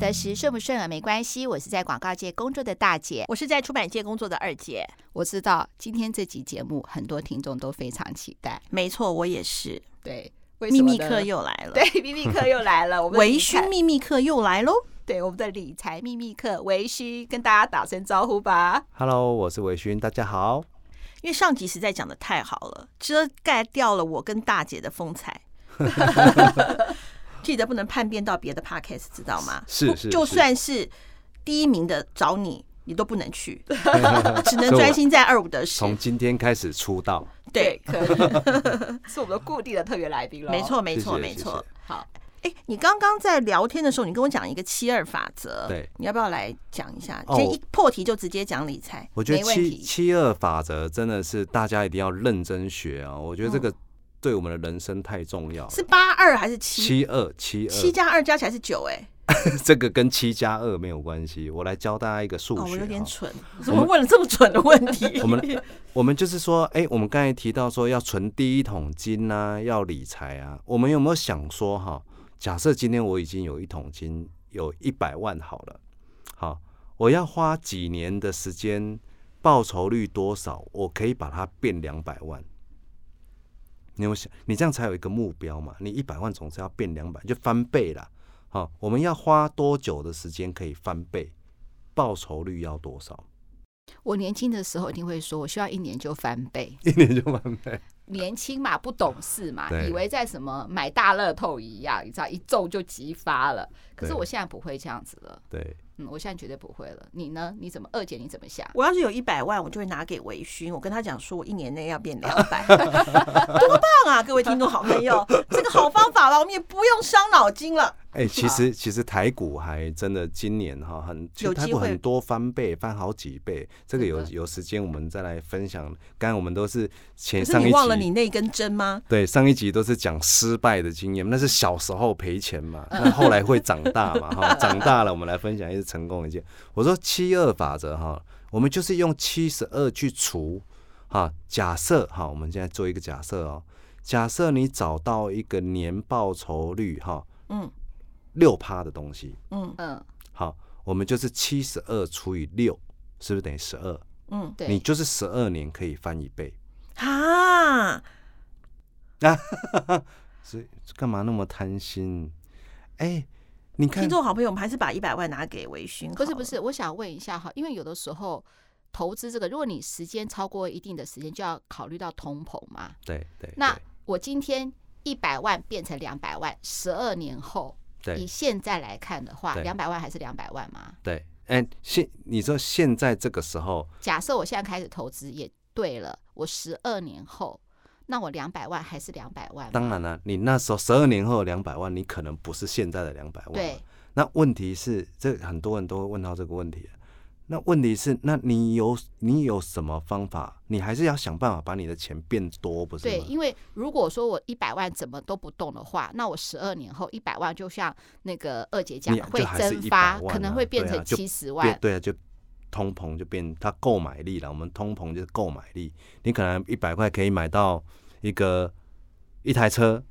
得时顺不顺耳没关系，我是在广告界工作的大姐，我是在出版界工作的二姐。我知道今天这集节目很多听众都非常期待，没错，我也是。对，秘密课又来了，对，秘密课又来了，我们微醺秘密课又来喽。对，我们的理财秘密课，维勋跟大家打声招呼吧。Hello，我是维勋，大家好。因为上集实在讲的太好了，遮盖掉了我跟大姐的风采。记得不能叛变到别的 podcast，知道吗？是是，是，就算是第一名的找你，你都不能去，只能专心在二五得十。从今天开始出道，对，可以 是我们的固定的特别来宾了。没错，没错，没错。好，哎，你刚刚在聊天的时候，你跟我讲一个七二法则，对，你要不要来讲一下？先一破题就直接讲理财，我觉得七七二法则真的是大家一定要认真学啊！我觉得这个。对我们的人生太重要了。是八二还是七？七二七二，七加二加起来是九哎。这个跟七加二没有关系。我来教大家一个数学。哦，我有点蠢，怎么问了这么蠢的问题？我们我们就是说，哎，我们刚才提到说要存第一桶金呐、啊，要理财啊。我们有没有想说哈？假设今天我已经有一桶金，有一百万好了，好，我要花几年的时间，报酬率多少，我可以把它变两百万。你有想，你这样才有一个目标嘛？你一百万总是要变两百，就翻倍了。好，我们要花多久的时间可以翻倍？报酬率要多少？我年轻的时候一定会说，我需要一年就翻倍，一年就翻倍。年轻嘛，不懂事嘛，以为在什么买大乐透一样，你知道一中就激发了。可是我现在不会这样子了。对。嗯，我现在绝对不会了。你呢？你怎么？二姐你怎么想？我要是有一百万，我就会拿给微醺。我跟他讲说，我一年内要变两百，多棒啊！各位听众好朋友，这个好方法了，我们也不用伤脑筋了。哎、欸，其实其实台股还真的今年哈很，其实台股很多翻倍，翻好几倍。这个有有时间我们再来分享。刚才我们都是前上一集，你忘了你那根针吗？对，上一集都是讲失败的经验，那是小时候赔钱嘛，那 后来会长大嘛哈，长大了我们来分享一次成功一件。我说七二法则哈，我们就是用七十二去除哈。假设哈，我们现在做一个假设哦，假设你找到一个年报酬率哈，嗯。六趴的东西，嗯嗯，好，我们就是七十二除以六，是不是等于十二？嗯，对，你就是十二年可以翻一倍啊！啊，所以干嘛那么贪心？哎、欸，你看，听众好朋友，我们还是把一百万拿给微醺。不是不是，我想问一下哈，因为有的时候投资这个，如果你时间超过一定的时间，就要考虑到通膨嘛。对对，对。那我今天一百万变成两百万，十二年后。对，以现在来看的话，两百万还是两百万吗？对，哎，现你说现在这个时候，假设我现在开始投资也对了，我十二年后，那我两百万还是两百万？当然了，你那时候十二年后两百万，你可能不是现在的两百万。对，那问题是，这很多人都会问到这个问题。那问题是，那你有你有什么方法？你还是要想办法把你的钱变多，不是？对，因为如果说我一百万怎么都不动的话，那我十二年后一百万就像那个二姐讲的会蒸发，啊、可能会变成七十万。对啊，就通膨就变它购买力了。我们通膨就是购买力，你可能一百块可以买到一个一台车，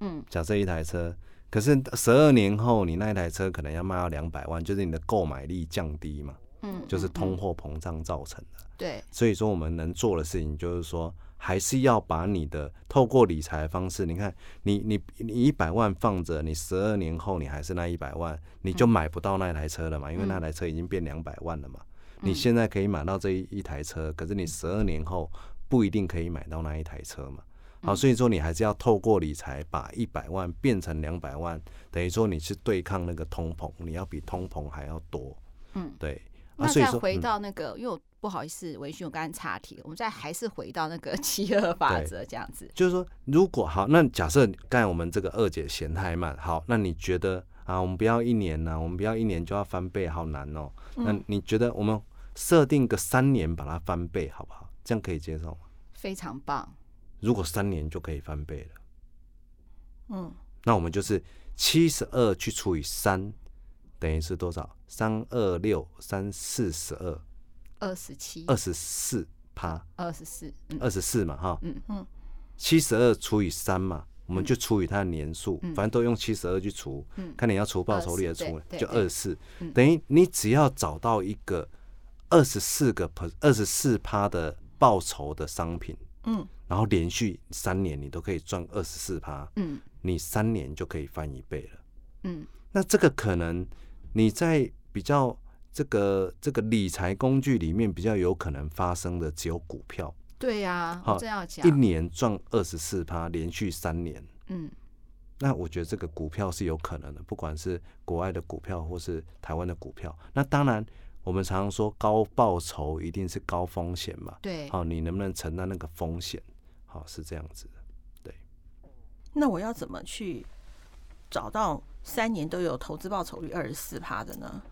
嗯，假设一台车，可是十二年后你那一台车可能要卖到两百万，就是你的购买力降低嘛。嗯，就是通货膨胀造成的。对，所以说我们能做的事情就是说，还是要把你的透过理财的方式，你看，你你你一百万放着，你十二年后你还是那一百万，你就买不到那台车了嘛，因为那台车已经变两百万了嘛。你现在可以买到这一一台车，可是你十二年后不一定可以买到那一台车嘛。好，所以说你还是要透过理财把一百万变成两百万，等于说你是对抗那个通膨，你要比通膨还要多。嗯，对。那再回到那个，因为我不好意思，微醺，我刚刚岔题了。我们再还是回到那个 七二法则这样子。就是说，如果好，那假设刚才我们这个二姐嫌太慢，好，那你觉得啊，我们不要一年呢、啊，我们不要一年就要翻倍，好难哦。那你觉得我们设定个三年把它翻倍，好不好？这样可以接受吗？非常棒。如果三年就可以翻倍了，嗯，那我们就是七十二去除以三。等于是多少？三二六三四十二，二十七，二十四趴，二十四，二十四嘛，哈，嗯嗯，七十二除以三嘛，我们就除以它的年数，反正都用七十二去除，看你要除报酬率还是除，就二十四，等于你只要找到一个二十四个 per 二十四趴的报酬的商品，嗯，然后连续三年你都可以赚二十四趴，嗯，你三年就可以翻一倍了，嗯，那这个可能你在比较这个这个理财工具里面比较有可能发生的只有股票。对呀、啊，好，这样讲，一年赚二十四趴，连续三年，嗯，那我觉得这个股票是有可能的，不管是国外的股票或是台湾的股票。那当然，我们常常说高报酬一定是高风险嘛，对，好，你能不能承担那个风险？好，是这样子的，对。那我要怎么去找到三年都有投资报酬率二十四趴的呢？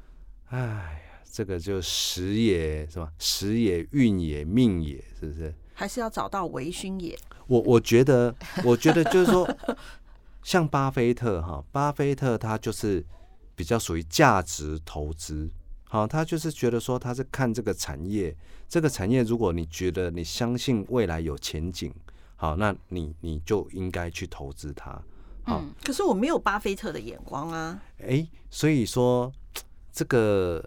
哎呀。这个就时也什么？时也，运也，命也，是不是？还是要找到微醺也？我我觉得，我觉得就是说，像巴菲特哈，巴菲特他就是比较属于价值投资，好，他就是觉得说他是看这个产业，这个产业如果你觉得你相信未来有前景，好，那你你就应该去投资它。好，嗯，可是我没有巴菲特的眼光啊。哎，所以说这个。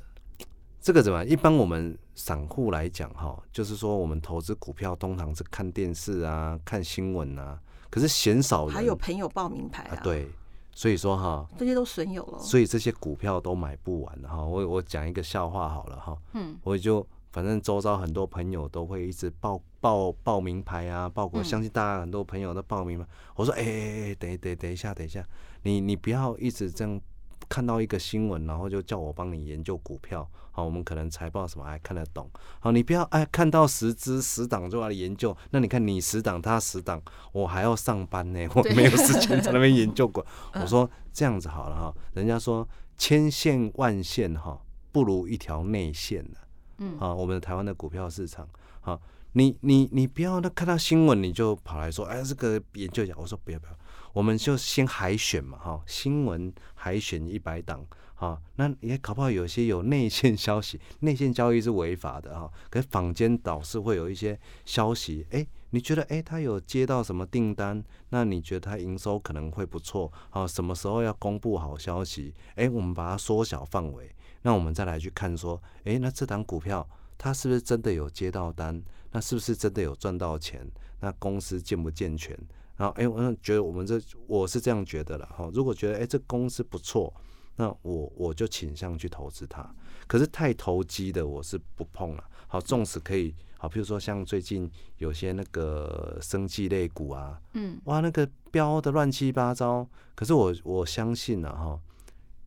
这个怎么？一般我们散户来讲，哈，就是说我们投资股票通常是看电视啊、看新闻啊，可是鲜少人还有朋友报名牌啊。对，所以说哈，这些都损友了。所以这些股票都买不完哈。我我讲一个笑话好了哈。嗯。我就反正周遭很多朋友都会一直报报报名牌啊，报股，相信大家很多朋友都报名嘛。我说，哎哎哎，等等等一下，等一下，你你不要一直这样。看到一个新闻，然后就叫我帮你研究股票，好，我们可能财报什么还看得懂，好，你不要哎看到十只十档就要来研究，那你看你十档他十档，我还要上班呢，我没有时间在那边研究过。我说这样子好了哈，人家说千线万线哈，不如一条内线呢。嗯，啊，我们台湾的股票市场，好，你你你不要那看到新闻你就跑来说，哎，这个研究一下，我说不要不要。我们就先海选嘛，哈，新闻海选一百档，哈，那也搞不好有些有内线消息，内线交易是违法的哈，可是坊间倒是会有一些消息，哎，你觉得哎他有接到什么订单？那你觉得他营收可能会不错，好，什么时候要公布好消息？哎，我们把它缩小范围，那我们再来去看说，哎，那这档股票它是不是真的有接到单？那是不是真的有赚到钱？那公司健不健全？然后，哎，我觉得我们这我是这样觉得了哈。如果觉得哎这公司不错，那我我就倾向去投资它。可是太投机的我是不碰了。好，纵使可以好，譬如说像最近有些那个生技类股啊，嗯，哇，那个飙的乱七八糟。可是我我相信了哈，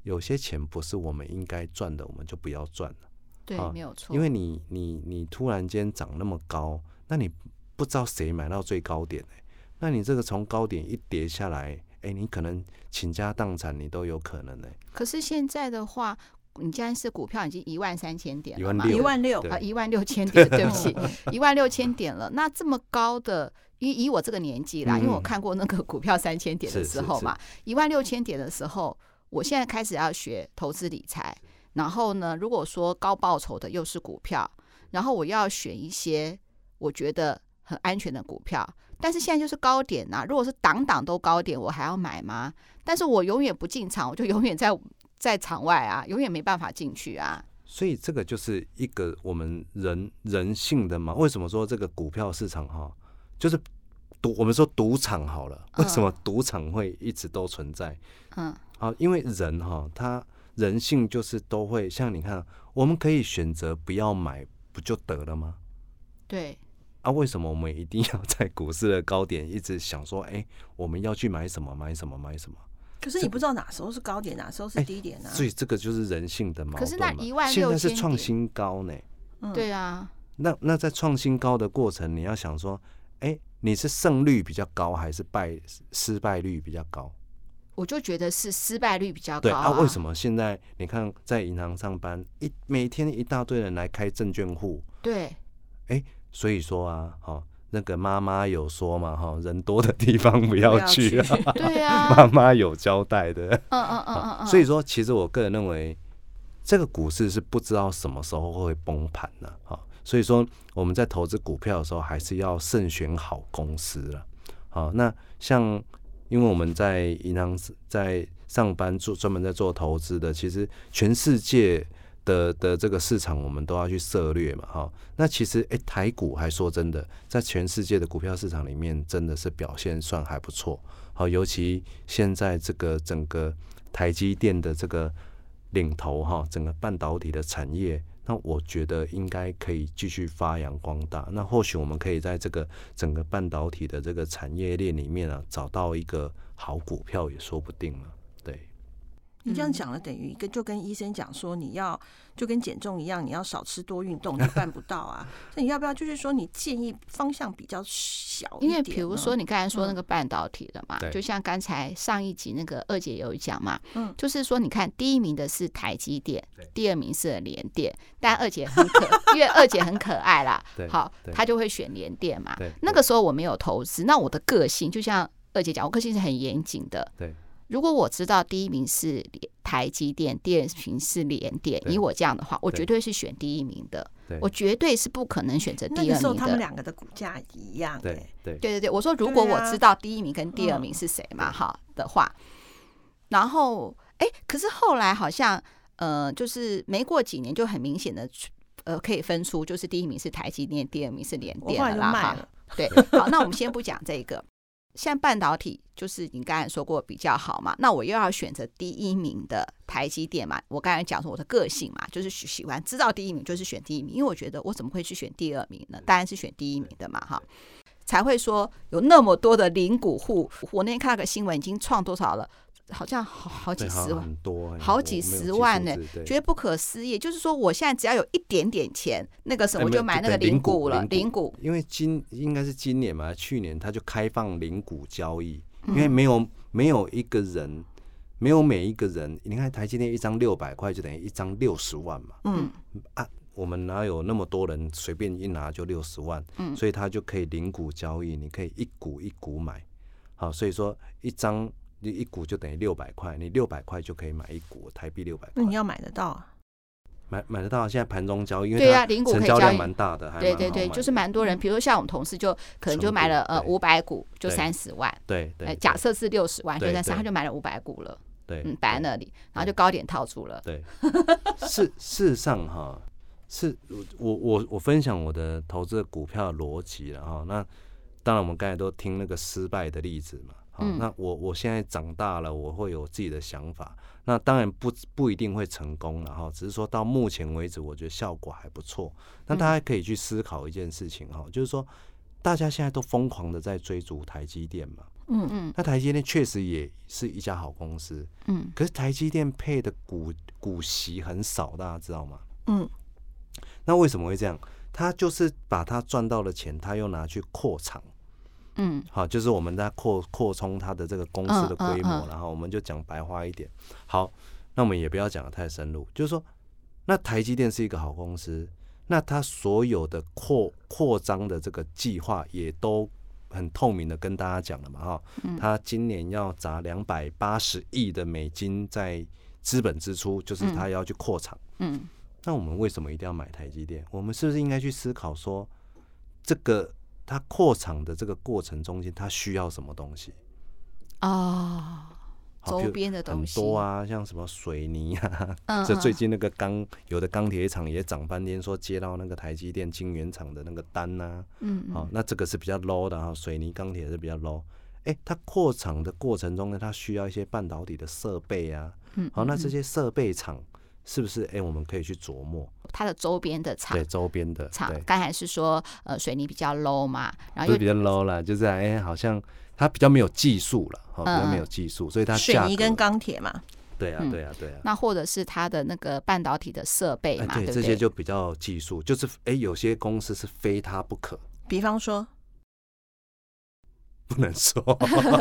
有些钱不是我们应该赚的，我们就不要赚了。对，没有错。因为你你你突然间涨那么高，那你不知道谁买到最高点哎。那你这个从高点一跌下来，哎，你可能倾家荡产，你都有可能呢。可是现在的话，你既然是股票已经一万三千点了嘛，一万六啊，一万六千点，对不起，一万六千点了。那这么高的，以以我这个年纪啦，因为我看过那个股票三千点的时候嘛，一万六千点的时候，我现在开始要学投资理财。然后呢，如果说高报酬的又是股票，然后我要选一些我觉得很安全的股票。但是现在就是高点呐、啊，如果是档档都高点，我还要买吗？但是我永远不进场，我就永远在在场外啊，永远没办法进去啊。所以这个就是一个我们人人性的嘛。为什么说这个股票市场哈，就是赌，我们说赌场好了，为什么赌场会一直都存在？嗯，好，因为人哈，他人性就是都会像你看，我们可以选择不要买，不就得了吗？对。啊，为什么我们一定要在股市的高点一直想说，哎，我们要去买什么买什么买什么？可是你不知道哪时候是高点，哪时候是低点呢？所以这个就是人性的矛盾。可是那一万六千点现在是创新高呢？对啊。那那在创新高的过程，你要想说，哎，你是胜率比较高，还是败失败率比较高？我就觉得是失败率比较高。对啊，为什么现在你看在银行上班，一每天一大堆人来开证券户？对，哎。所以说啊，哈，那个妈妈有说嘛，哈，人多的地方不要去啊。对啊，妈妈有交代的。嗯嗯嗯嗯。所以说，其实我个人认为，这个股市是不知道什么时候会崩盘的，哈。所以说，我们在投资股票的时候，还是要慎选好公司了。好，那像因为我们在银行在上班做专门在做投资的，其实全世界的的这个市场我们都要去涉猎嘛，哈。那其实诶，台股还说真的，在全世界的股票市场里面，真的是表现算还不错。好，尤其现在这个整个台积电的这个领头哈，整个半导体的产业。那我觉得应该可以继续发扬光大。那或许我们可以在这个整个半导体的这个产业链里面啊，找到一个好股票也说不定了。你这样讲了，等于跟就跟医生讲说，你要就跟减重一样，你要少吃多运动，你办不到啊。那你要不要就是说，你建议方向比较小？因为比如说你刚才说那个半导体的嘛，嗯、就像刚才上一集那个二姐有讲嘛，嗯，就是说你看第一名的是台积电，第二名是联电，但二姐很可，因为二姐很可爱啦，好，她就会选联电嘛。那个时候我没有投资，那我的个性就像二姐讲，我个性是很严谨的，对。如果我知道第一名是台积电，第二名是联电，以我这样的话，我绝对是选第一名的。我绝对是不可能选择第二名的。那时候他们两个的股价一样。对对对对，我说如果我知道第一名跟第二名是谁嘛，哈的话，然后哎，可是后来好像呃，就是没过几年就很明显的呃，可以分出就是第一名是台积电，第二名是联电了啦。哈，对，好，那我们先不讲这个。像半导体，就是你刚才说过比较好嘛，那我又要选择第一名的台积电嘛。我刚才讲说我的个性嘛，就是喜欢知道第一名就是选第一名，因为我觉得我怎么会去选第二名呢？当然是选第一名的嘛，哈，才会说有那么多的零股户。我那天看到个新闻，已经创多少了？好像好好几十万很多，好几十万呢，觉得不可思议。就是说，我现在只要有一点点钱，那个时候我就买那个零股了。零股，因为今应该是今年嘛，去年他就开放零股交易，因为没有没有一个人，没有每一个人，你看台积电一张六百块就等于一张六十万嘛。嗯啊，我们哪有那么多人随便一拿就六十万？嗯，所以他就可以零股交易，你可以一股一股买。好，所以说一张。你一股就等于六百块，你六百块就可以买一股台币六百块。那你要买得到啊？买买得到，现在盘中交易，因为它成交量蛮大的，对对对，就是蛮多人。比如说像我们同事，就可能就买了呃五百股，就三十万。对对，假设是六十万，就三十，他就买了五百股了。对，嗯，摆在那里，然后就高点套住了。对，事事实上哈，是我我我分享我的投资的股票逻辑了哈。那当然，我们刚才都听那个失败的例子嘛。好，那我我现在长大了，我会有自己的想法。那当然不不一定会成功了哈，只是说到目前为止，我觉得效果还不错。那大家可以去思考一件事情哈，就是说大家现在都疯狂的在追逐台积电嘛。嗯嗯。那台积电确实也是一家好公司。嗯。可是台积电配的股股息很少，大家知道吗？嗯。那为什么会这样？他就是把他赚到的钱，他又拿去扩厂。嗯，好，就是我们在扩扩充它的这个公司的规模，嗯嗯嗯、然后我们就讲白话一点。好，那我们也不要讲的太深入，就是说，那台积电是一个好公司，那它所有的扩扩张的这个计划也都很透明的跟大家讲了嘛，哈，它今年要砸两百八十亿的美金在资本支出，就是它要去扩厂。嗯，那我们为什么一定要买台积电？我们是不是应该去思考说这个？它扩厂的这个过程中间，它需要什么东西啊？周边的东西很多啊，像什么水泥啊。这最近那个钢有的钢铁厂也涨翻天，说接到那个台积电晶圆厂的那个单呐。嗯，好，那这个是比较 low 的哈，水泥钢铁是比较 low。哎，它扩厂的过程中呢，它需要一些半导体的设备啊。嗯，好，那这些设备厂。是不是？哎，我们可以去琢磨它的周边的厂，对周边的厂。刚才是说，呃，水泥比较 low 嘛，然后就比较 low 了，就是哎，好像它比较没有技术了，哈，比较没有技术，所以它水泥跟钢铁嘛，对啊，对啊，对啊。那或者是它的那个半导体的设备嘛，对，这些就比较技术，就是哎，有些公司是非它不可。比方说。不能说，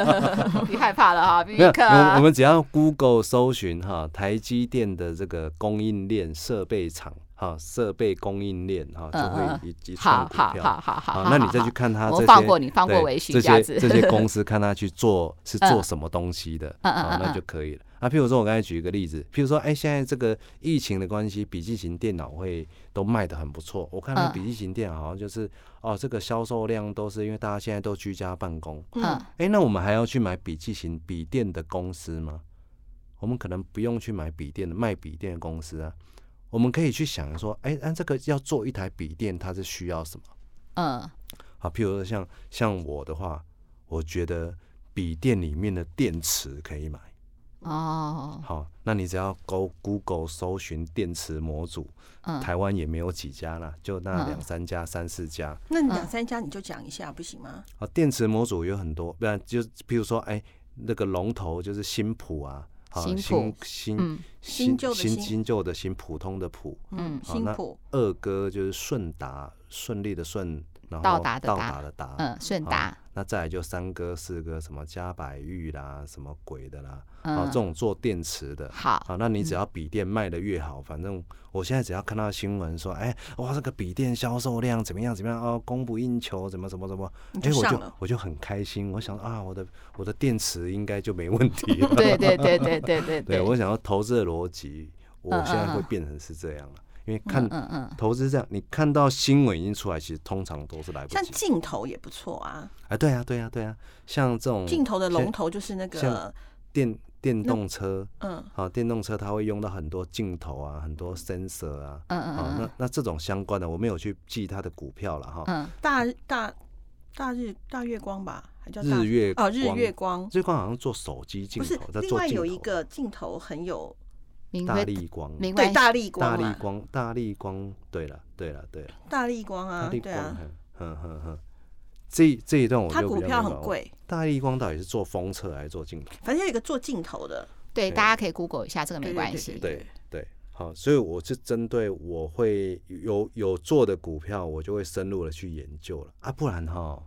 别害怕了哈。没有，我我们只要 Google 搜寻哈，台积电的这个供应链设备厂，好设备供应链哈，就会一一串股票。好好好好好，那你再去看他这些，放过你，放过微信这些这些公 司，看他去做是做什么东西的，好，那就可以了。啊譬如说，我刚才举一个例子，譬如说，哎，现在这个疫情的关系，笔记型电脑会都卖的很不错。我看那笔记型电脑好像就是哦，这个销售量都是因为大家现在都居家办公。嗯，哎，那我们还要去买笔记型笔电的公司吗？我们可能不用去买笔电的卖笔电的公司啊，我们可以去想说，哎，那这个要做一台笔电，它是需要什么？嗯，好，譬如说像像我的话，我觉得笔电里面的电池可以买。哦，好，那你只要 Go Google 搜寻电池模组，嗯，台湾也没有几家啦，就那两三家、三四家。那两三家你就讲一下不行吗？好，电池模组有很多，不然就譬如说，哎，那个龙头就是新普啊。新新新新新新旧的新普通的普，嗯，新普。二哥就是顺达，顺利的顺，然后到达的达，嗯，顺达。那再来就三哥四哥，什么嘉百玉啦，什么鬼的啦，啊，这种做电池的，好，那你只要笔电卖得越好，反正我现在只要看到新闻说，哎，哇，这个笔电销售量怎么样怎么样啊，供不应求，怎么怎么怎么，哎，我就我就很开心，我想啊，我的我的电池应该就没问题了。对对对对对对，对 我想要投资的逻辑，我现在会变成是这样了。因为看投资这样，你看到新闻已经出来，其实通常都是来不及。像镜头也不错啊。哎，对啊，对啊，对啊，像这种镜头的龙头就是那个电电动车，嗯，好，电动车它会用到很多镜头啊，很多 sensor 啊，嗯嗯，好，那那这种相关的，我没有去记它的股票了哈。嗯，大大大日大月光吧，还叫日月哦，日月光，日月光好像做手机镜头，不是，另外有一个镜头很有。大立光，对，大立光，大立光，大力光，对了，对了，对了，大立光啊，对啊，哼哼哼，这这一段我就他股票很贵。大立光到底是做封测还是做镜头？反正有一个做镜头的，对，大家可以 Google 一下，这个没关系。对对，好，所以我是针对我会有有做的股票，我就会深入的去研究了啊，不然哈，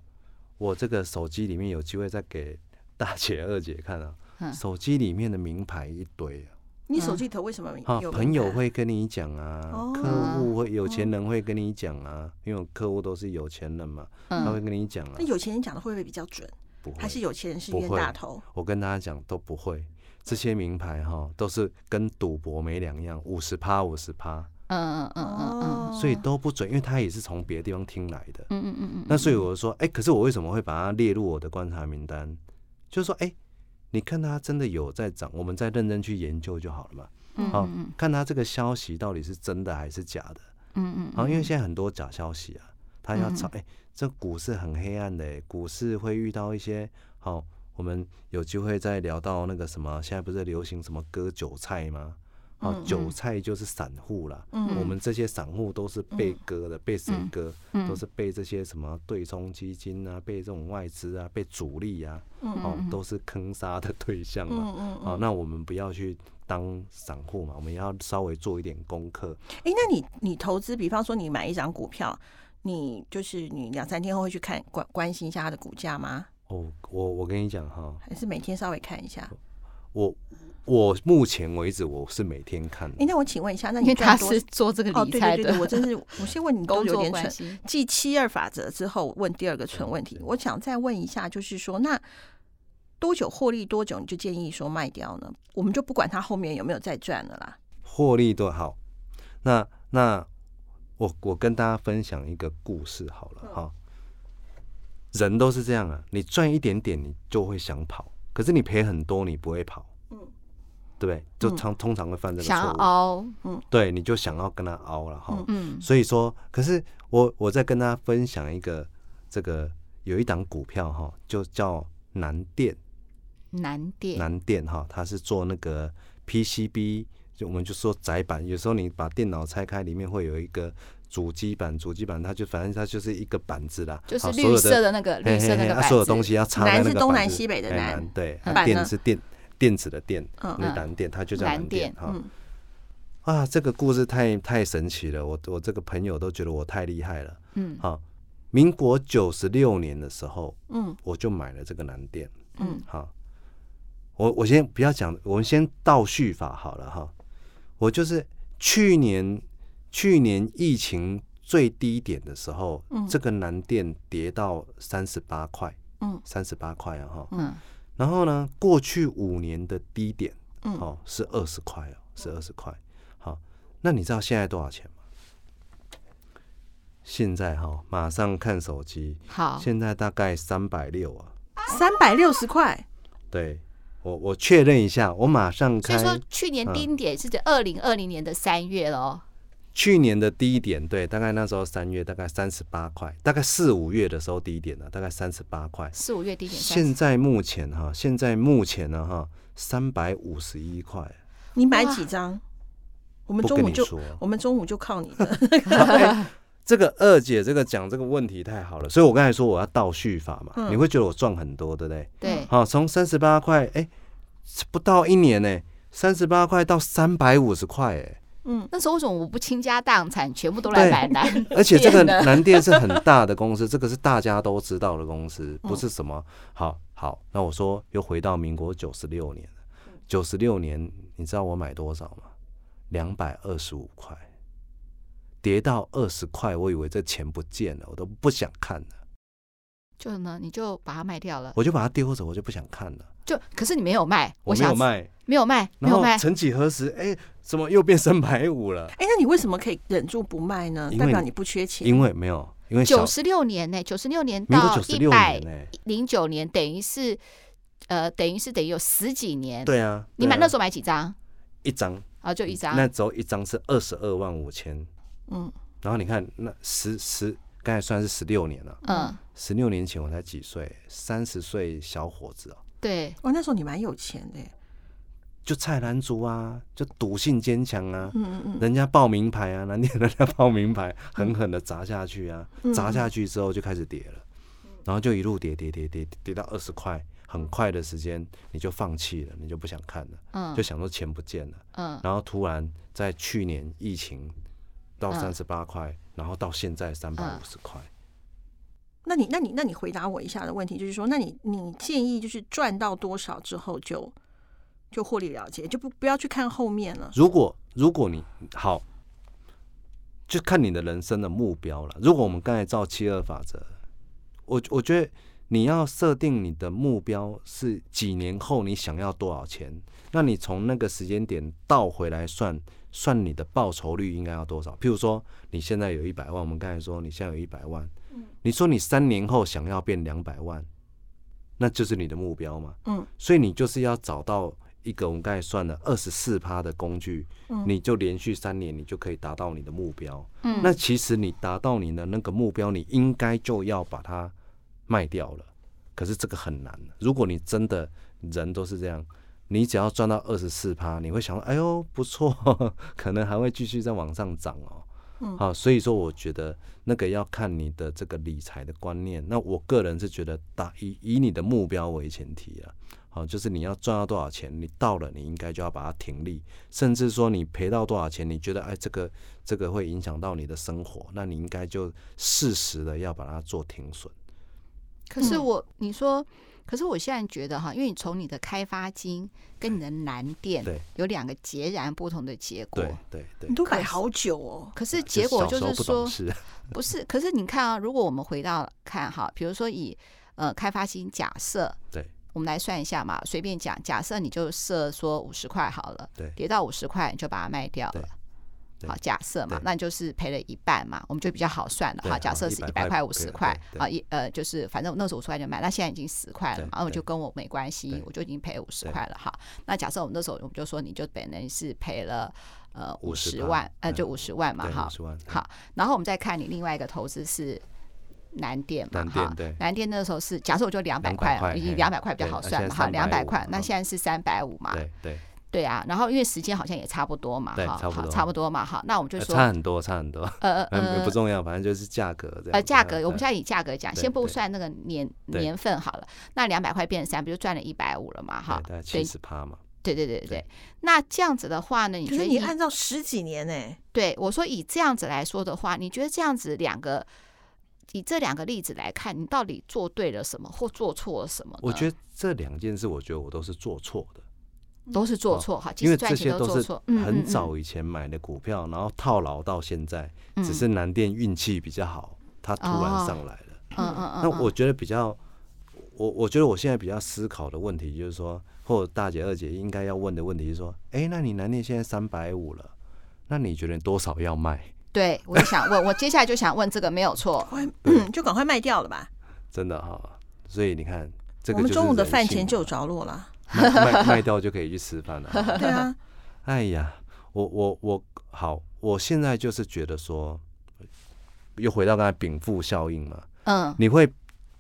我这个手机里面有机会再给大姐二姐看啊，手机里面的名牌一堆啊。你手机头为什么有？朋友会跟你讲啊，客户会有钱人会跟你讲啊，因为客户都是有钱人嘛，他会跟你讲啊。那有钱人讲的会不会比较准？还是有钱人是冤大头？我跟大家讲都不会，这些名牌哈都是跟赌博没两样，五十趴五十趴，嗯嗯嗯嗯嗯，所以都不准，因为他也是从别的地方听来的，嗯嗯嗯嗯。那所以我就说，哎，可是我为什么会把它列入我的观察名单？就是说，哎。你看它真的有在涨，我们再认真去研究就好了嘛。嗯，好，看它这个消息到底是真的还是假的。嗯嗯。好，因为现在很多假消息啊，它要炒，哎，这股市很黑暗的，股市会遇到一些好，我们有机会再聊到那个什么，现在不是流行什么割韭菜吗？啊，韭菜就是散户啦。嗯，我们这些散户都是被割的，被谁割？都是被这些什么对冲基金啊，被这种外资啊，被主力啊，哦，都是坑杀的对象嘛。嗯嗯。那我们不要去当散户嘛，我们要稍微做一点功课。哎，那你你投资，比方说你买一张股票，你就是你两三天后会去看关关心一下它的股价吗？哦，我我跟你讲哈，还是每天稍微看一下。我。我目前为止我是每天看的。哎，那我请问一下，那你因为他是做这个理财的，我真是，我先问你都有点蠢。继七二法则之后，问第二个蠢问题，我想再问一下，就是说，那多久获利多久你就建议说卖掉呢？我们就不管它后面有没有再赚了啦。获利多好，那那我我跟大家分享一个故事好了哈。人都是这样啊，你赚一点点你就会想跑，可是你赔很多你不会跑。对不对？就常通常会犯这个错误。想凹，嗯，对，你就想要跟他凹了哈。嗯，所以说，可是我我在跟大家分享一个这个有一档股票哈，就叫南电。南电。南电哈，它是做那个 PCB，就我们就说载板。有时候你把电脑拆开，里面会有一个主机板，主机板它就反正它就是一个板子啦，就是绿色的那个绿色那个板子。所有东西要插在那个板子。南是东南西北的南，对，电是电。电子的电，那蓝电，它就叫蓝电哈。啊，这个故事太太神奇了，我我这个朋友都觉得我太厉害了。嗯，好，民国九十六年的时候，嗯，我就买了这个南电。嗯，好，我我先不要讲，我们先倒叙法好了哈。我就是去年去年疫情最低点的时候，嗯、这个南电跌到三十八块，嗯，三十八块啊，哈，嗯，然后呢，过去五年的低点，嗯，哦，是二十块哦，是二十块。好，那你知道现在多少钱吗？现在哈，马上看手机，好，现在大概三百六啊，三百六十块。对，我我确认一下，我马上看。所以说去年低点是在二零二零年的三月喽。去年的低点，对，大概那时候三月，大概三十八块，大概四五月的时候低点了，大概三十八块。四五月低点。现在目前哈，现在目前呢哈，三百五十一块。你买几张？我们中午就我们中午就靠你的。欸、这个二姐这个讲这个问题太好了，所以我刚才说我要倒叙法嘛，嗯、你会觉得我赚很多，对不对？对。好，从三十八块，哎，不到一年呢、欸，三十八块到三百五十块，哎。嗯，那时候为什么我不倾家荡产，全部都来买南？而且这个 南电是很大的公司，这个是大家都知道的公司，不是什么。好好，那我说又回到民国九十六年，九十六年，你知道我买多少吗？两百二十五块，跌到二十块，我以为这钱不见了，我都不想看了。就呢，你就把它卖掉了，我就把它丢着，我就不想看了。就可是你没有卖，我没有卖，没有卖，没有卖。曾几何时，哎，怎么又变三百五了？哎，那你为什么可以忍住不卖呢？代表你不缺钱。因为没有，因为九十六年呢，九十六年到一百零九年，等于是呃，等于是等于有十几年。对啊，你买那时候买几张？一张啊，就一张。那时候一张是二十二万五千。嗯，然后你看那十十，刚才算是十六年了。嗯，十六年前我才几岁？三十岁小伙子哦。对，哦，那时候你蛮有钱的，就菜篮族啊，就赌性坚强啊，嗯嗯嗯，人家报名牌啊，南电人家报名牌，狠狠的砸下去啊，嗯、砸下去之后就开始跌了，然后就一路跌跌跌跌跌到二十块，很快的时间你就放弃了，你就不想看了，嗯，就想说钱不见了，嗯，然后突然在去年疫情到三十八块，然后到现在三百五十块。那你、那你、那你回答我一下的问题，就是说，那你、你建议就是赚到多少之后就就获利了结，就不不要去看后面了。如果如果你好，就看你的人生的目标了。如果我们刚才照七二法则，我我觉得你要设定你的目标是几年后你想要多少钱，那你从那个时间点倒回来算，算你的报酬率应该要多少？譬如说你现在有一百万，我们刚才说你现在有一百万。你说你三年后想要变两百万，那就是你的目标嘛？嗯，所以你就是要找到一个我们刚才算了二十四趴的工具，嗯，你就连续三年你就可以达到你的目标。嗯，那其实你达到你的那个目标，你应该就要把它卖掉了。可是这个很难。如果你真的人都是这样，你只要赚到二十四趴，你会想说，哎呦不错，可能还会继续再往上涨哦。嗯，好，所以说我觉得那个要看你的这个理财的观念。那我个人是觉得，打以以你的目标为前提啊，好，就是你要赚到多少钱，你到了，你应该就要把它停利，甚至说你赔到多少钱，你觉得哎，这个这个会影响到你的生活，那你应该就适时的要把它做停损。可是我，你说。可是我现在觉得哈，因为你从你的开发金跟你的南电有两个截然不同的结果。对对对，你都改好久哦。可是结果就是说，不是？可是你看啊，如果我们回到看哈，比如说以呃开发金假设，对，我们来算一下嘛，随便讲，假设你就设说五十块好了，对，跌到五十块你就把它卖掉了。好，假设嘛，那你就是赔了一半嘛，我们就比较好算了。好，假设是一百块、五十块啊，一呃，就是反正那时候五十块就买，那现在已经十块了嘛，然后就跟我没关系，我就已经赔五十块了哈。那假设我们那时候我们就说，你就本来是赔了呃五十万，呃就五十万嘛哈。好，然后我们再看你另外一个投资是南电嘛哈，南电那时候是假设我就两百块，已经两百块比较好算嘛哈，两百块，那现在是三百五嘛。对对。啊，然后因为时间好像也差不多嘛，哈，差不多，差不多嘛，好，那我们就说差很多，差很多，呃 呃不重要，反正就是价格这样。呃，价格，我们现在以价格讲，先不算那个年年份好了，那两百块变成三，不就赚了一百五了嘛，哈，对，七十趴嘛。对对对对，那这样子的话呢，你觉得你按照十几年呢？对，我说以这样子来说的话，你觉得这样子两个，以这两个例子来看，你到底做对了什么，或做错了什么？我觉得这两件事，我觉得我都是做错的。都是做错哈，因为这些都是很早以前买的股票，然后套牢到现在，只是南电运气比较好，它突然上来了。嗯嗯嗯。那我觉得比较，我我觉得我现在比较思考的问题就是说，或者大姐二姐应该要问的问题是说，哎，那你南电现在三百五了，那你觉得多少要卖？对，我就想问，我接下来就想问这个，没有错，嗯，就赶快卖掉了吧。真的哈，所以你看，这个我们中午的饭钱就着落了。卖卖卖掉就可以去吃饭了。对啊，哎呀，我我我好，我现在就是觉得说，又回到刚才禀赋效应嘛。嗯，你会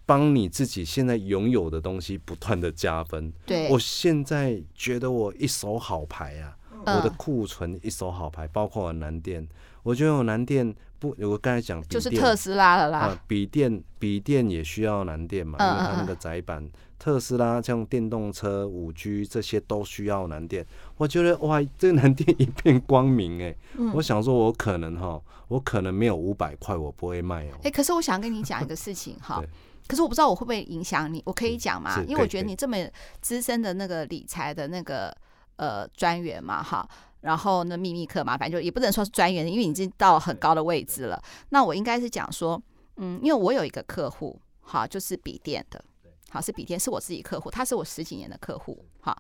帮你自己现在拥有的东西不断的加分。对，我现在觉得我一手好牌啊，嗯、我的库存一手好牌，包括我南电，我觉得我南电不，我刚才讲就是特斯拉了啦。啊，笔电笔电也需要南电嘛，因为它那个载板。特斯拉像电动车、五 G 这些都需要南电，我觉得哇，这个南电 一片光明哎、欸。嗯、我想说，我可能哈，我可能没有五百块，我不会卖哦、喔。哎、欸，可是我想跟你讲一个事情哈，可是我不知道我会不会影响你，我可以讲吗？因为我觉得你这么资深的那个理财的那个呃专员嘛哈，然后呢秘密课嘛，反正就也不能说是专员，因为你已经到很高的位置了。那我应该是讲说，嗯，因为我有一个客户，好，就是笔电的。好，是笔电是我自己客户，他是我十几年的客户。好，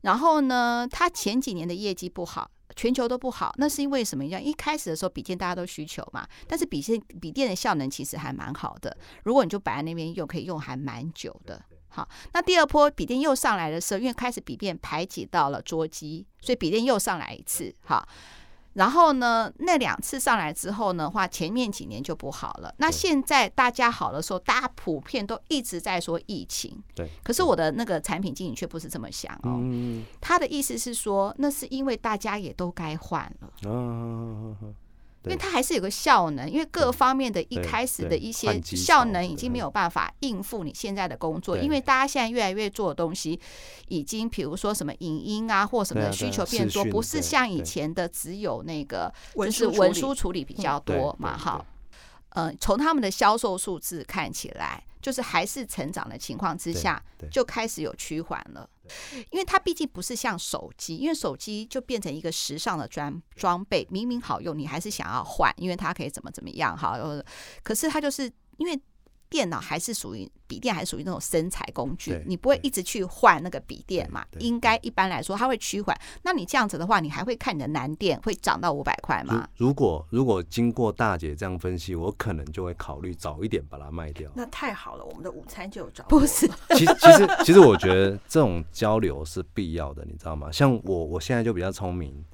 然后呢，他前几年的业绩不好，全球都不好，那是因为什么样？一开始的时候，笔电大家都需求嘛，但是笔电笔电的效能其实还蛮好的，如果你就摆在那边用，可以用还蛮久的。好，那第二波笔电又上来的时候，因为开始笔电排挤到了桌机，所以笔电又上来一次。好。然后呢，那两次上来之后呢，话前面几年就不好了。那现在大家好的时候，大家普遍都一直在说疫情。对。可是我的那个产品经理却不是这么想哦。嗯。他的意思是说，那是因为大家也都该换了。嗯。因为它还是有个效能，因为各方面的一开始的一些效能已经没有办法应付你现在的工作，因为大家现在越来越做的东西，已经比如说什么影音啊或什么的需求变多，不是像以前的只有那个就是文书处理比较多嘛，哈。嗯，从他们的销售数字看起来，就是还是成长的情况之下，就开始有趋缓了。因为它毕竟不是像手机，因为手机就变成一个时尚的装装备，明明好用，你还是想要换，因为它可以怎么怎么样哈。可是它就是因为。电脑还是属于笔电，还是属于那种生产工具，你不会一直去换那个笔电嘛？应该一般来说它会趋缓。那你这样子的话，你还会看你的南电会涨到五百块吗？如果如果经过大姐这样分析，我可能就会考虑早一点把它卖掉。那太好了，我们的午餐就有着不是？其实其实其实我觉得这种交流是必要的，你知道吗？像我我现在就比较聪明，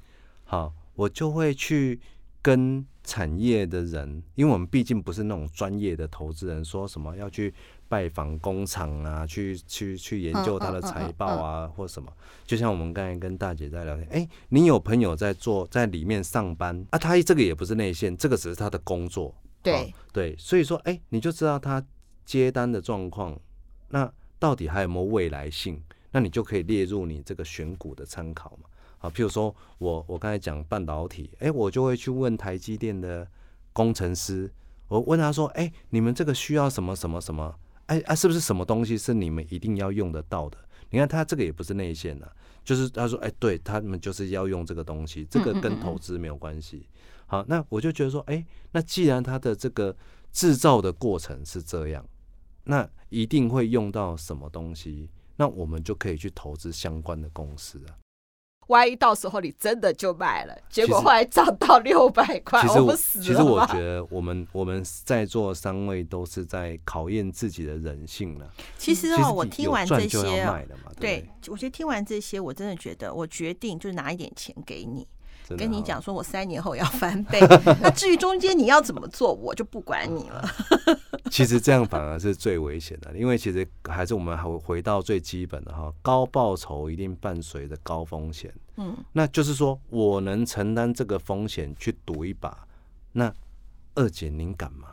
好，我就会去。跟产业的人，因为我们毕竟不是那种专业的投资人，说什么要去拜访工厂啊，去去去研究他的财报啊，或什么。就像我们刚才跟大姐在聊天，哎，你有朋友在做，在里面上班啊，他这个也不是内线，这个只是他的工作。对对，所以说，哎，你就知道他接单的状况，那到底还有没有未来性？那你就可以列入你这个选股的参考嘛。啊，譬如说我我刚才讲半导体，哎，我就会去问台积电的工程师，我问他说，哎，你们这个需要什么什么什么？哎啊，是不是什么东西是你们一定要用得到的？你看他这个也不是内线的，就是他说，哎，对他们就是要用这个东西，这个跟投资没有关系。好，那我就觉得说，哎，那既然它的这个制造的过程是这样，那一定会用到什么东西，那我们就可以去投资相关的公司啊。万一到时候你真的就卖了，结果后来涨到 六百块，其实我不死了。其实我觉得我们我们在座三位都是在考验自己的人性了。其实哦，我听完这些，对，对，我觉得听完这些，我真的觉得我决定就拿一点钱给你。跟你讲说，我三年后要翻倍。那至于中间你要怎么做，我就不管你了。其实这样反而是最危险的，因为其实还是我们还回到最基本的哈，高报酬一定伴随着高风险。嗯，那就是说我能承担这个风险去赌一把。那二姐您敢吗？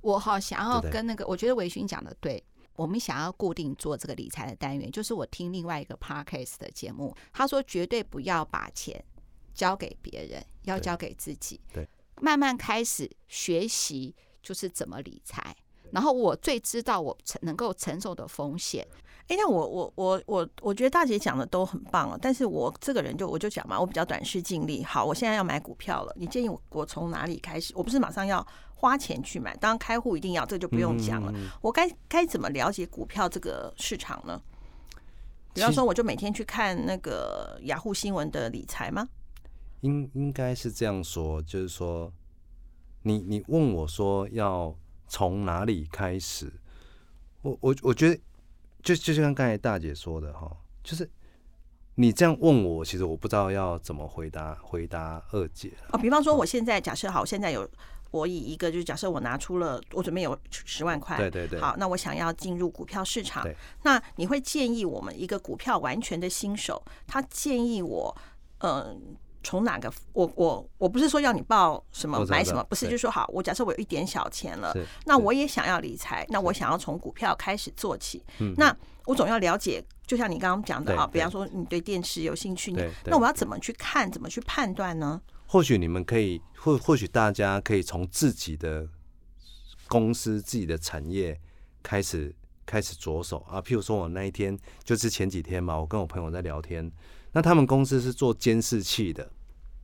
我好想要跟那个，我觉得维勋讲的对。我们想要固定做这个理财的单元，就是我听另外一个 Podcast 的节目，他说绝对不要把钱。交给别人，要交给自己。对，慢慢开始学习，就是怎么理财。然后我最知道我承能够承受的风险。哎，那我我我我我觉得大姐讲的都很棒啊，但是我这个人就我就讲嘛，我比较短视尽力。好，我现在要买股票了，你建议我我从哪里开始？我不是马上要花钱去买，当然开户一定要，这个就不用讲了。嗯、我该该怎么了解股票这个市场呢？比方说，我就每天去看那个雅虎新闻的理财吗？应应该是这样说，就是说，你你问我说要从哪里开始，我我我觉得。就就像刚才大姐说的哈，就是你这样问我，其实我不知道要怎么回答回答二姐哦。比方说，我现在假设好，我现在有我以一个就是假设我拿出了我准备有十万块，对对对，好，那我想要进入股票市场，那你会建议我们一个股票完全的新手，他建议我嗯。呃从哪个？我我我不是说要你报什么买什么，不是，就是说好，我假设我有一点小钱了，那我也想要理财，那我想要从股票开始做起，那我总要了解，就像你刚刚讲的啊，比方说你对电池有兴趣，那我要怎么去看，怎么去判断呢？或许你们可以，或或许大家可以从自己的公司、自己的产业开始开始着手啊。譬如说我那一天就是前几天嘛，我跟我朋友在聊天。那他们公司是做监视器的，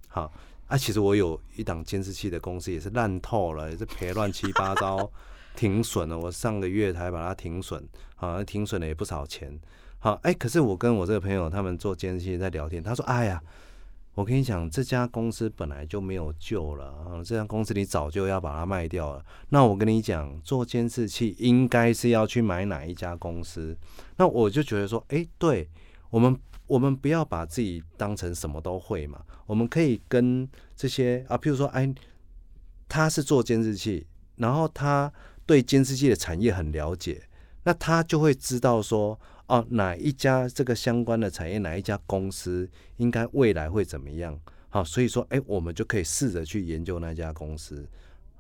好啊，其实我有一档监视器的公司也是烂透了，也是赔乱七八糟，停损了。我上个月才把它停损，好，停损了也不少钱。好，哎，可是我跟我这个朋友他们做监视器在聊天，他说：“哎呀，我跟你讲，这家公司本来就没有救了啊，这家公司你早就要把它卖掉了。那我跟你讲，做监视器应该是要去买哪一家公司？那我就觉得说，哎，对我们。”我们不要把自己当成什么都会嘛，我们可以跟这些啊，譬如说，哎，他是做监视器，然后他对监视器的产业很了解，那他就会知道说，哦、哪一家这个相关的产业，哪一家公司应该未来会怎么样？好，所以说，哎，我们就可以试着去研究那家公司。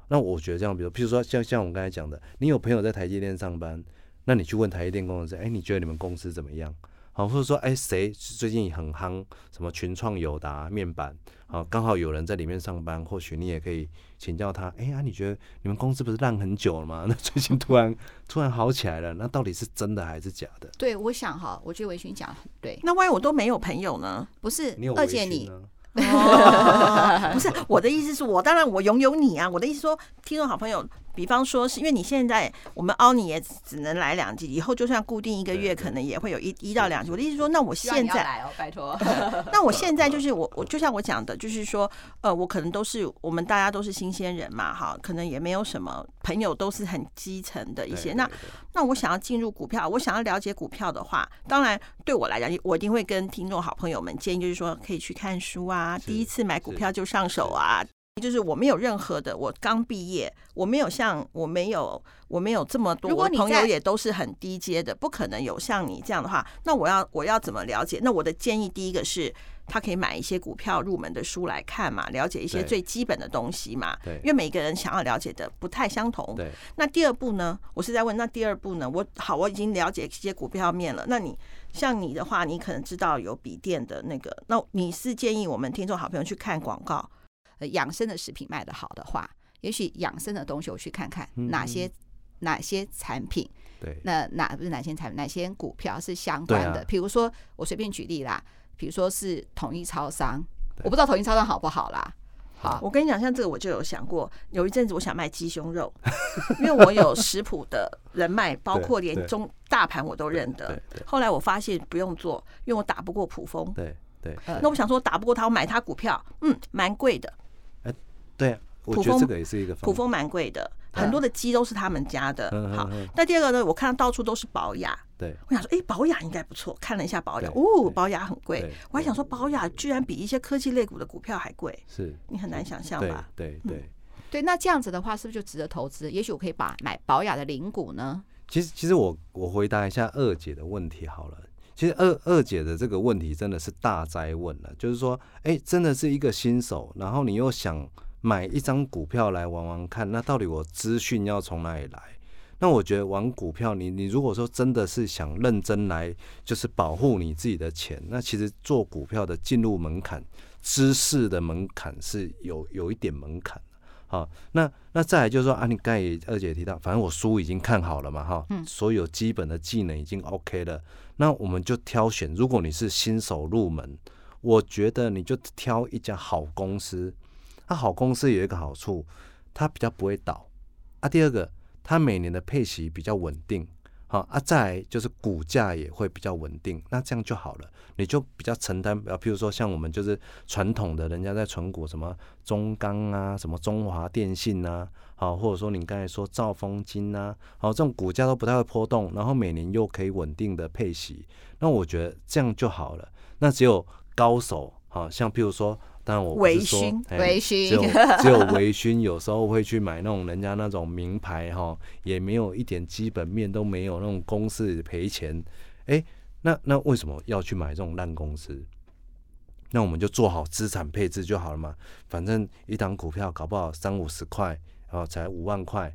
那我觉得这样，比如，譬如说，像像我们刚才讲的，你有朋友在台积电上班，那你去问台积电公司，哎，你觉得你们公司怎么样？好，或者说，哎，谁最近很夯？什么群创、友达、面板？好，刚好有人在里面上班，或许你也可以请教他。哎呀，你觉得你们公司不是烂很久了吗？那最近突然突然好起来了，那到底是真的还是假的？对，我想哈，我觉得维勋讲很对。那万一我都没有朋友呢？不是，二姐你。哦、不是我的意思，是我当然我拥有你啊！我的意思说，听众好朋友，比方说是因为你现在我们凹你也只能来两集，以后就算固定一个月，可能也会有一一到两集。我的意思说，那我现在来哦，拜托。那我现在就是 我我就像我讲的，就是说，呃，我可能都是我们大家都是新鲜人嘛，哈，可能也没有什么朋友，都是很基层的一些。那那我想要进入股票，我想要了解股票的话，当然对我来讲，我一定会跟听众好朋友们建议，就是说可以去看书啊。啊，第一次买股票就上手啊，就是我没有任何的，我刚毕业，我没有像我没有我没有这么多朋友，也都是很低阶的，不可能有像你这样的话。那我要我要怎么了解？那我的建议第一个是，他可以买一些股票入门的书来看嘛，了解一些最基本的东西嘛。对，因为每个人想要了解的不太相同。对。那第二步呢？我是在问，那第二步呢？我好，我已经了解一些股票面了。那你？像你的话，你可能知道有笔电的那个，那你是建议我们听众好朋友去看广告，呃，养生的食品卖得好的话，也许养生的东西我去看看哪些、嗯、哪些产品，对，那哪不是哪些产品，哪些股票是相关的？比、啊、如说我随便举例啦，比如说是统一超商，我不知道统一超商好不好啦。好，我跟你讲，像这个我就有想过，有一阵子我想卖鸡胸肉，因为我有食谱的人脉，包括连中大盘我都认得。后来我发现不用做，因为我打不过普丰。对对。那我想说打不过他，我买他股票，嗯，蛮贵的。哎，对，卜蜂这个也是一个普丰蛮贵的。很多的鸡都是他们家的。好，那第二个呢？我看到到处都是宝雅。对，我想说，哎，宝雅应该不错。看了一下宝雅，哦，宝雅很贵。我还想说，宝雅居然比一些科技类股的股票还贵。是，你很难想象吧？对对对。那这样子的话，是不是就值得投资？也许我可以把买宝雅的零股呢？其实，其实我我回答一下二姐的问题好了。其实二二姐的这个问题真的是大灾问了，就是说，哎，真的是一个新手，然后你又想。买一张股票来玩玩看，那到底我资讯要从哪里来？那我觉得玩股票你，你你如果说真的是想认真来，就是保护你自己的钱，那其实做股票的进入门槛、知识的门槛是有有一点门槛。好，那那再来就是说啊，你刚才二姐提到，反正我书已经看好了嘛，哈，嗯，所有基本的技能已经 OK 了，那我们就挑选。如果你是新手入门，我觉得你就挑一家好公司。它好公司有一个好处，它比较不会倒啊。第二个，它每年的配息比较稳定。好啊，再来就是股价也会比较稳定，那这样就好了，你就比较承担。啊，譬如说像我们就是传统的，人家在存股，什么中钢啊，什么中华电信啊，好，或者说你刚才说兆丰金啊，好，这种股价都不太会波动，然后每年又可以稳定的配息，那我觉得这样就好了。那只有高手，好像譬如说。但我不是说，微醺，只有 只有微醺，有时候会去买那种人家那种名牌哈，也没有一点基本面都没有，那种公司赔钱，哎、欸，那那为什么要去买这种烂公司？那我们就做好资产配置就好了嘛。反正一档股票搞不好三五十块，然后才五万块，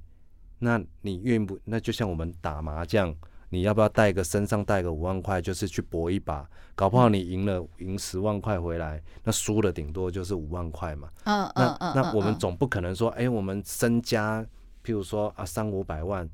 那你愿不？那就像我们打麻将。你要不要带个身上带个五万块，就是去搏一把？搞不好你赢了赢十万块回来，那输了顶多就是五万块嘛。嗯嗯嗯。那那我们总不可能说，哎、欸，我们身家，譬如说啊三五百万，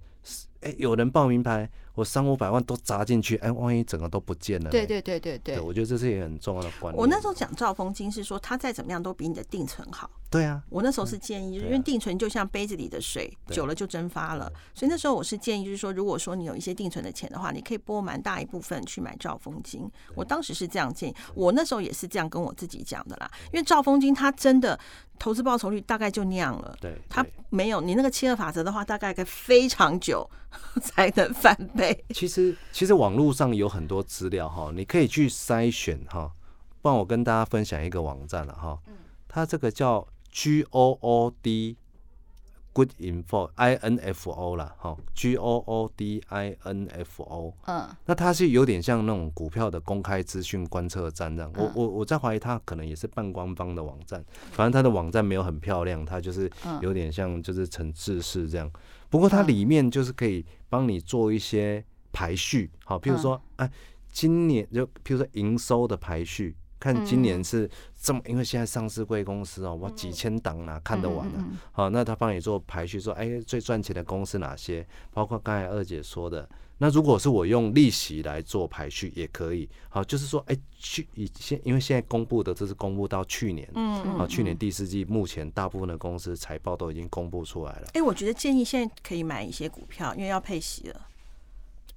哎、欸，有人报名牌。我三五百万都砸进去，哎，万一整个都不见了？对对对对对，对，我觉得这是一个很重要的观念。我那时候讲兆丰金是说，它再怎么样都比你的定存好。对啊，我那时候是建议，因为定存就像杯子里的水，久了就蒸发了。所以那时候我是建议，就是说，如果说你有一些定存的钱的话，你可以拨蛮大一部分去买兆丰金。我当时是这样建议，我那时候也是这样跟我自己讲的啦。因为兆丰金它真的投资报酬率大概就那样了，对，它没有你那个七二法则的话，大概该非常久 才能翻倍。其实。其实网络上有很多资料哈，你可以去筛选哈。帮我跟大家分享一个网站了哈，它这个叫 G O O D Good Info I N F O 啦哈，G O O D I N F O。嗯，那它是有点像那种股票的公开资讯观测站这样。我我我在怀疑它可能也是半官方的网站，反正它的网站没有很漂亮，它就是有点像就是成制式这样。不过它里面就是可以帮你做一些。排序好，譬如说，哎，今年就譬如说营收的排序，看今年是这么，因为现在上市贵公司哦，哇，几千档啊，看得完了。好，那他帮你做排序，说，哎，最赚钱的公司哪些？包括刚才二姐说的，那如果是我用利息来做排序也可以。好，就是说，哎，去以现，因为现在公布的这是公布到去年，嗯，好，去年第四季，目前大部分的公司财报都已经公布出来了。哎，我觉得建议现在可以买一些股票，因为要配息了。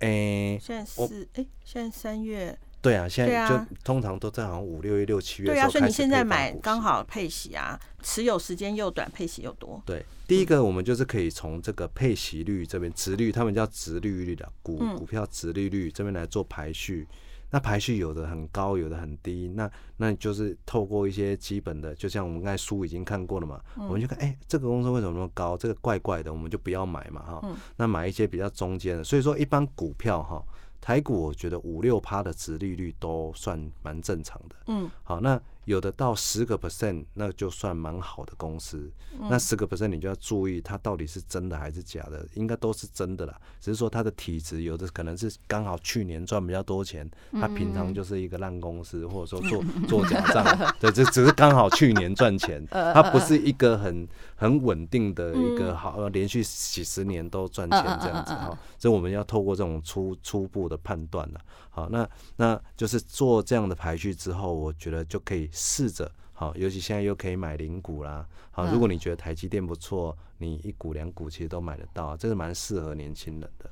哎、欸，现在是哎，现在三月，对啊，现在就通常都在好像五六月、六七月。对啊，所以你现在买刚好配息啊，持有时间又短，配息又多。对，第一个我们就是可以从这个配息率这边，殖率，他们叫殖利率的股股票殖利率这边来做排序。那排序有的很高，有的很低，那那就是透过一些基本的，就像我们刚才书已经看过了嘛，嗯、我们就看，哎、欸，这个公司为什么那么高？这个怪怪的，我们就不要买嘛，哈。嗯、那买一些比较中间的，所以说一般股票哈，台股我觉得五六趴的殖利率都算蛮正常的。嗯，好，那。有的到十个 percent，那就算蛮好的公司。嗯、那十个 percent 你就要注意，它到底是真的还是假的？应该都是真的啦，只是说它的体质，有的可能是刚好去年赚比较多钱，它平常就是一个烂公司，或者说做 做假账，对，这只是刚好去年赚钱，它不是一个很很稳定的一个好，连续几十年都赚钱这样子哈。所以我们要透过这种初初步的判断了。好，那那就是做这样的排序之后，我觉得就可以试着好，尤其现在又可以买零股啦。好，如果你觉得台积电不错，你一股两股其实都买得到，这是蛮适合年轻人的。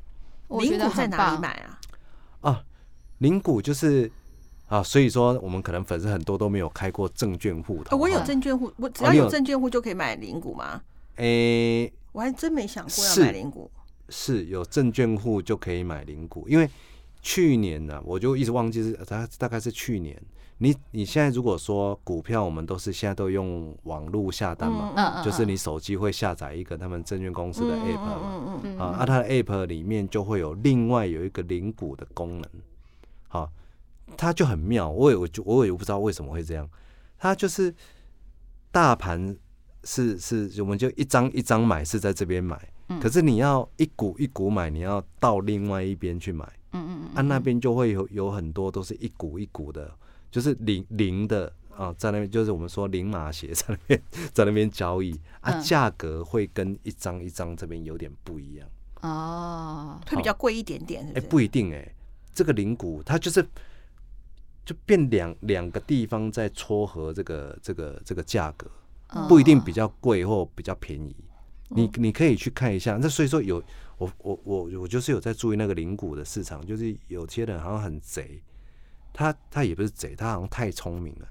零股在哪里买啊？啊，零股就是啊，所以说我们可能粉丝很多都没有开过证券户头。我有证券户，我只要有证券户就可以买零股吗？诶，我还真没想过要买零股。是有证券户就可以买零股，因为。去年呢、啊，我就一直忘记是大大概是去年。你你现在如果说股票，我们都是现在都用网络下单嘛，嗯、就是你手机会下载一个他们证券公司的 app 嘛，嗯嗯嗯、啊，它的 app 里面就会有另外有一个领股的功能，好、啊，它就很妙，我也我就我也不知道为什么会这样，它就是大盘是是，我们就一张一张买是在这边买，可是你要一股一股买，你要到另外一边去买。嗯嗯嗯，啊，那边就会有有很多都是一股一股的，就是零零的啊，在那边就是我们说零码鞋 在那边在那边交易啊，价格会跟一张一张这边有点不一样哦，会比较贵一点点，哎，不一定哎，这个零股它就是就变两两个地方在撮合这个这个这个价格，不一定比较贵或比较便宜，你你可以去看一下。那所以说有我我我我就是有在注意那个零股的市场，就是有些人好像很贼，他他也不是贼，他好像太聪明了。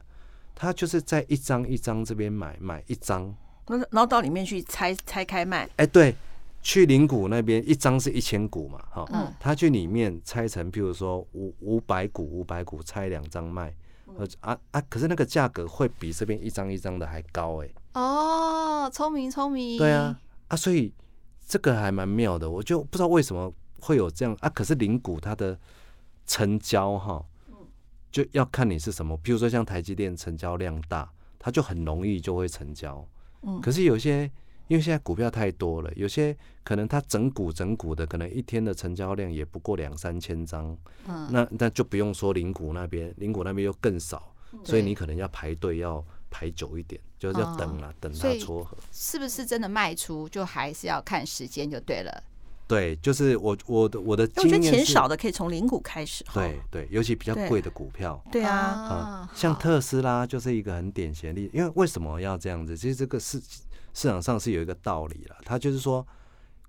他就是在一张一张这边买买一张，那然后到里面去拆拆开卖。哎，对，去灵谷那边一张是一千股嘛，哈，嗯，他去里面拆成，譬如说五五百股五百股拆两张卖，啊啊，可是那个价格会比这边一张一张的还高哎。哦，聪明聪明。对啊，啊，所以这个还蛮妙的，我就不知道为什么会有这样啊。可是灵谷它的成交哈。就要看你是什么，比如说像台积电成交量大，它就很容易就会成交。嗯，可是有些因为现在股票太多了，有些可能它整股整股的，可能一天的成交量也不过两三千张。嗯，那那就不用说零股那边，零股那边又更少，所以你可能要排队要排久一点，就是要等了，等它撮合。是不是真的卖出，就还是要看时间就对了。对，就是我我的我的经验是，我觉得钱少的可以从零股开始。对对，尤其比较贵的股票。对啊，啊，像特斯拉就是一个很典型的例子。因为为什么要这样子？其实这个市市场上是有一个道理了，它就是说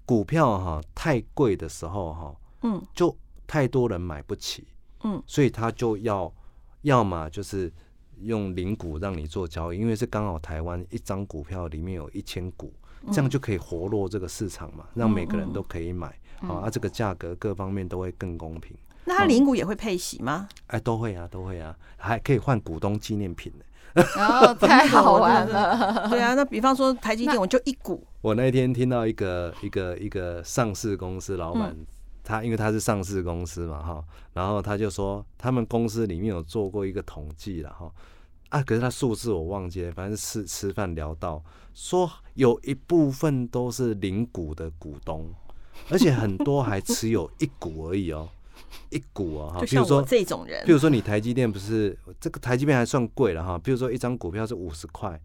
股票哈太贵的时候哈，嗯，就太多人买不起，嗯，所以他就要要么就是用零股让你做交易，因为是刚好台湾一张股票里面有一千股。这样就可以活络这个市场嘛，让每个人都可以买，好、嗯，啊，这个价格各方面都会更公平。那它零股也会配息吗？哎，都会啊，都会啊，还可以换股东纪念品呢。哦，太好玩了。对啊，那比方说台积电，我就一股。我那天听到一个一个一个上市公司老板，嗯、他因为他是上市公司嘛，哈，然后他就说他们公司里面有做过一个统计了，哈。啊！可是他数字我忘记了，反正是吃饭聊到说有一部分都是零股的股东，而且很多还持有一股而已哦，一股啊哈。比如说这种人，比如说你台积电不是这个台积电还算贵了哈，比如说一张股票是五十块，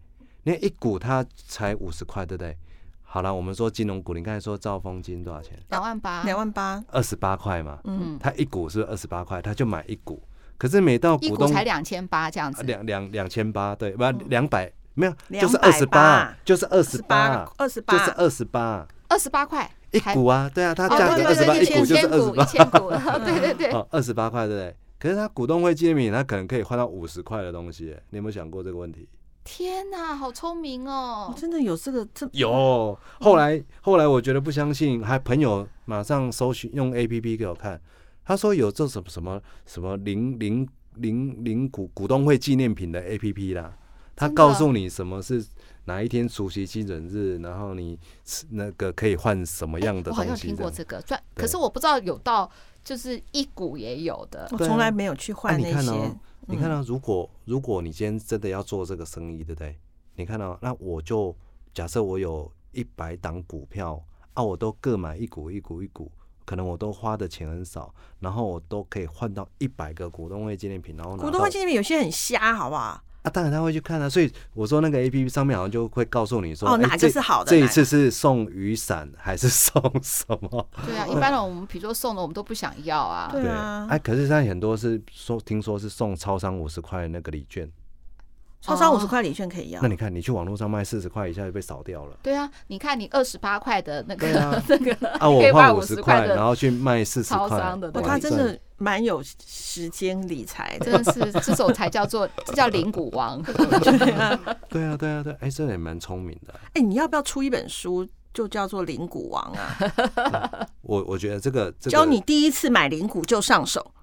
那一股它才五十块，对不对？好了，我们说金融股，你刚才说兆丰金多少钱？两万八，两万八，二十八块嘛。嗯，他一股是二十八块，他就买一股。可是每到股东一股才两千八这样子，两两两千八对，不两百没有，就是二十八，就是二十八，二十八，就是二十八，二十八块。一股啊，对啊，它价格二十八，一股就是二十八，一千股，对对对，二十八块对不对？可是他股东会纪念品，他可能可以换到五十块的东西，你有没有想过这个问题？天哪，好聪明哦！真的有这个这有，后来后来我觉得不相信，还朋友马上搜寻用 APP 给我看。他说有这什么什么什么零零零零股股东会纪念品的 A P P 啦，他告诉你什么是哪一天除息基准日，然后你那个可以换什么样的东西。我好像听过这个，可是我不知道有到就是一股也有的，我从来没有去换那些。你看哦，你看到如果如果你今天真的要做这个生意，对不对？你看到那我就假设我有一百档股票啊，我都各买一股一股一股。可能我都花的钱很少，然后我都可以换到一百个股东会纪念品，然后股东会纪念品有些很瞎，好不好？啊，当然他会去看啊。所以我说那个 A P P 上面好像就会告诉你说，哦，哪个是好的？这一次是送雨伞还是送什么？对啊，一般的我们比如说送的我们都不想要啊。对啊，哎，可是现在很多是说，听说是送超商五十块的那个礼券。超商五十块礼券可以要，那你看你去网络上卖四十块，一下就被扫掉了。对啊，你看你二十八块的那个 那个啊，我换五十块，然后去卖四十块的，他真的蛮有时间理财，真的是这种才叫做 这叫零股王。对啊，对啊，对啊，对，哎，这也蛮聪明的。哎，你要不要出一本书，就叫做零股王啊？我我觉得这个教你第一次买零股就上手。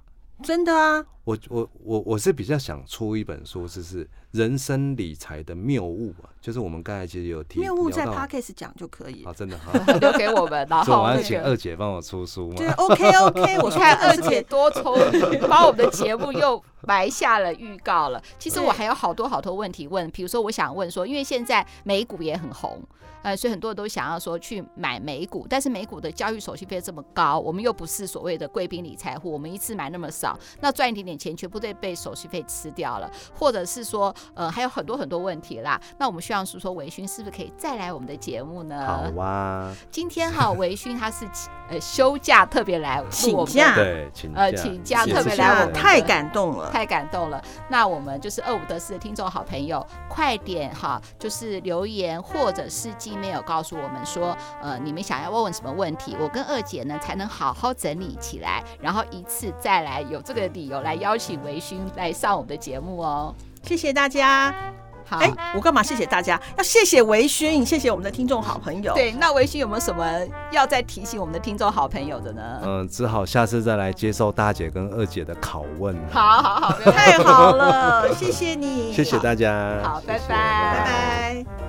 真的啊，我我我我是比较想出一本书，就是人生理财的谬误啊，就是我们刚才其实有提谬误在 Podcast 讲就可以啊，真的哈，留给我们，然后我要请二姐帮我出书嘛？对，OK OK，我看二姐多聪明，把我们的节目又埋下了预告了。其实我还有好多好多问题问，比如说我想问说，因为现在美股也很红。呃，所以很多人都想要说去买美股，但是美股的交易手续费这么高，我们又不是所谓的贵宾理财户，我们一次买那么少，那赚一点点，钱全部都被手续费吃掉了，或者是说，呃，还有很多很多问题啦。那我们希望是说，维勋是不是可以再来我们的节目呢？好哇、啊。今天哈，维勋他是呃休假特别来请假，对，请假呃请假特别来我们，太感动了，太感动了。那我们就是二五得四的听众好朋友，快点哈，就是留言或者是寄 mail 告诉我们说，呃，你们想要问问什么问题，我跟二姐呢才能好好整理起来，然后一次再来有这个理由来邀请维勋来上我们的节目哦。谢谢大家。好，哎，我干嘛谢谢大家？要谢谢维勋，谢谢我们的听众好朋友。对，那维勋有没有什么要再提醒我们的听众好朋友的呢？嗯，只好下次再来接受大姐跟二姐的拷问。好好好，太好了，谢谢你，谢谢大家，好，拜拜。拜拜。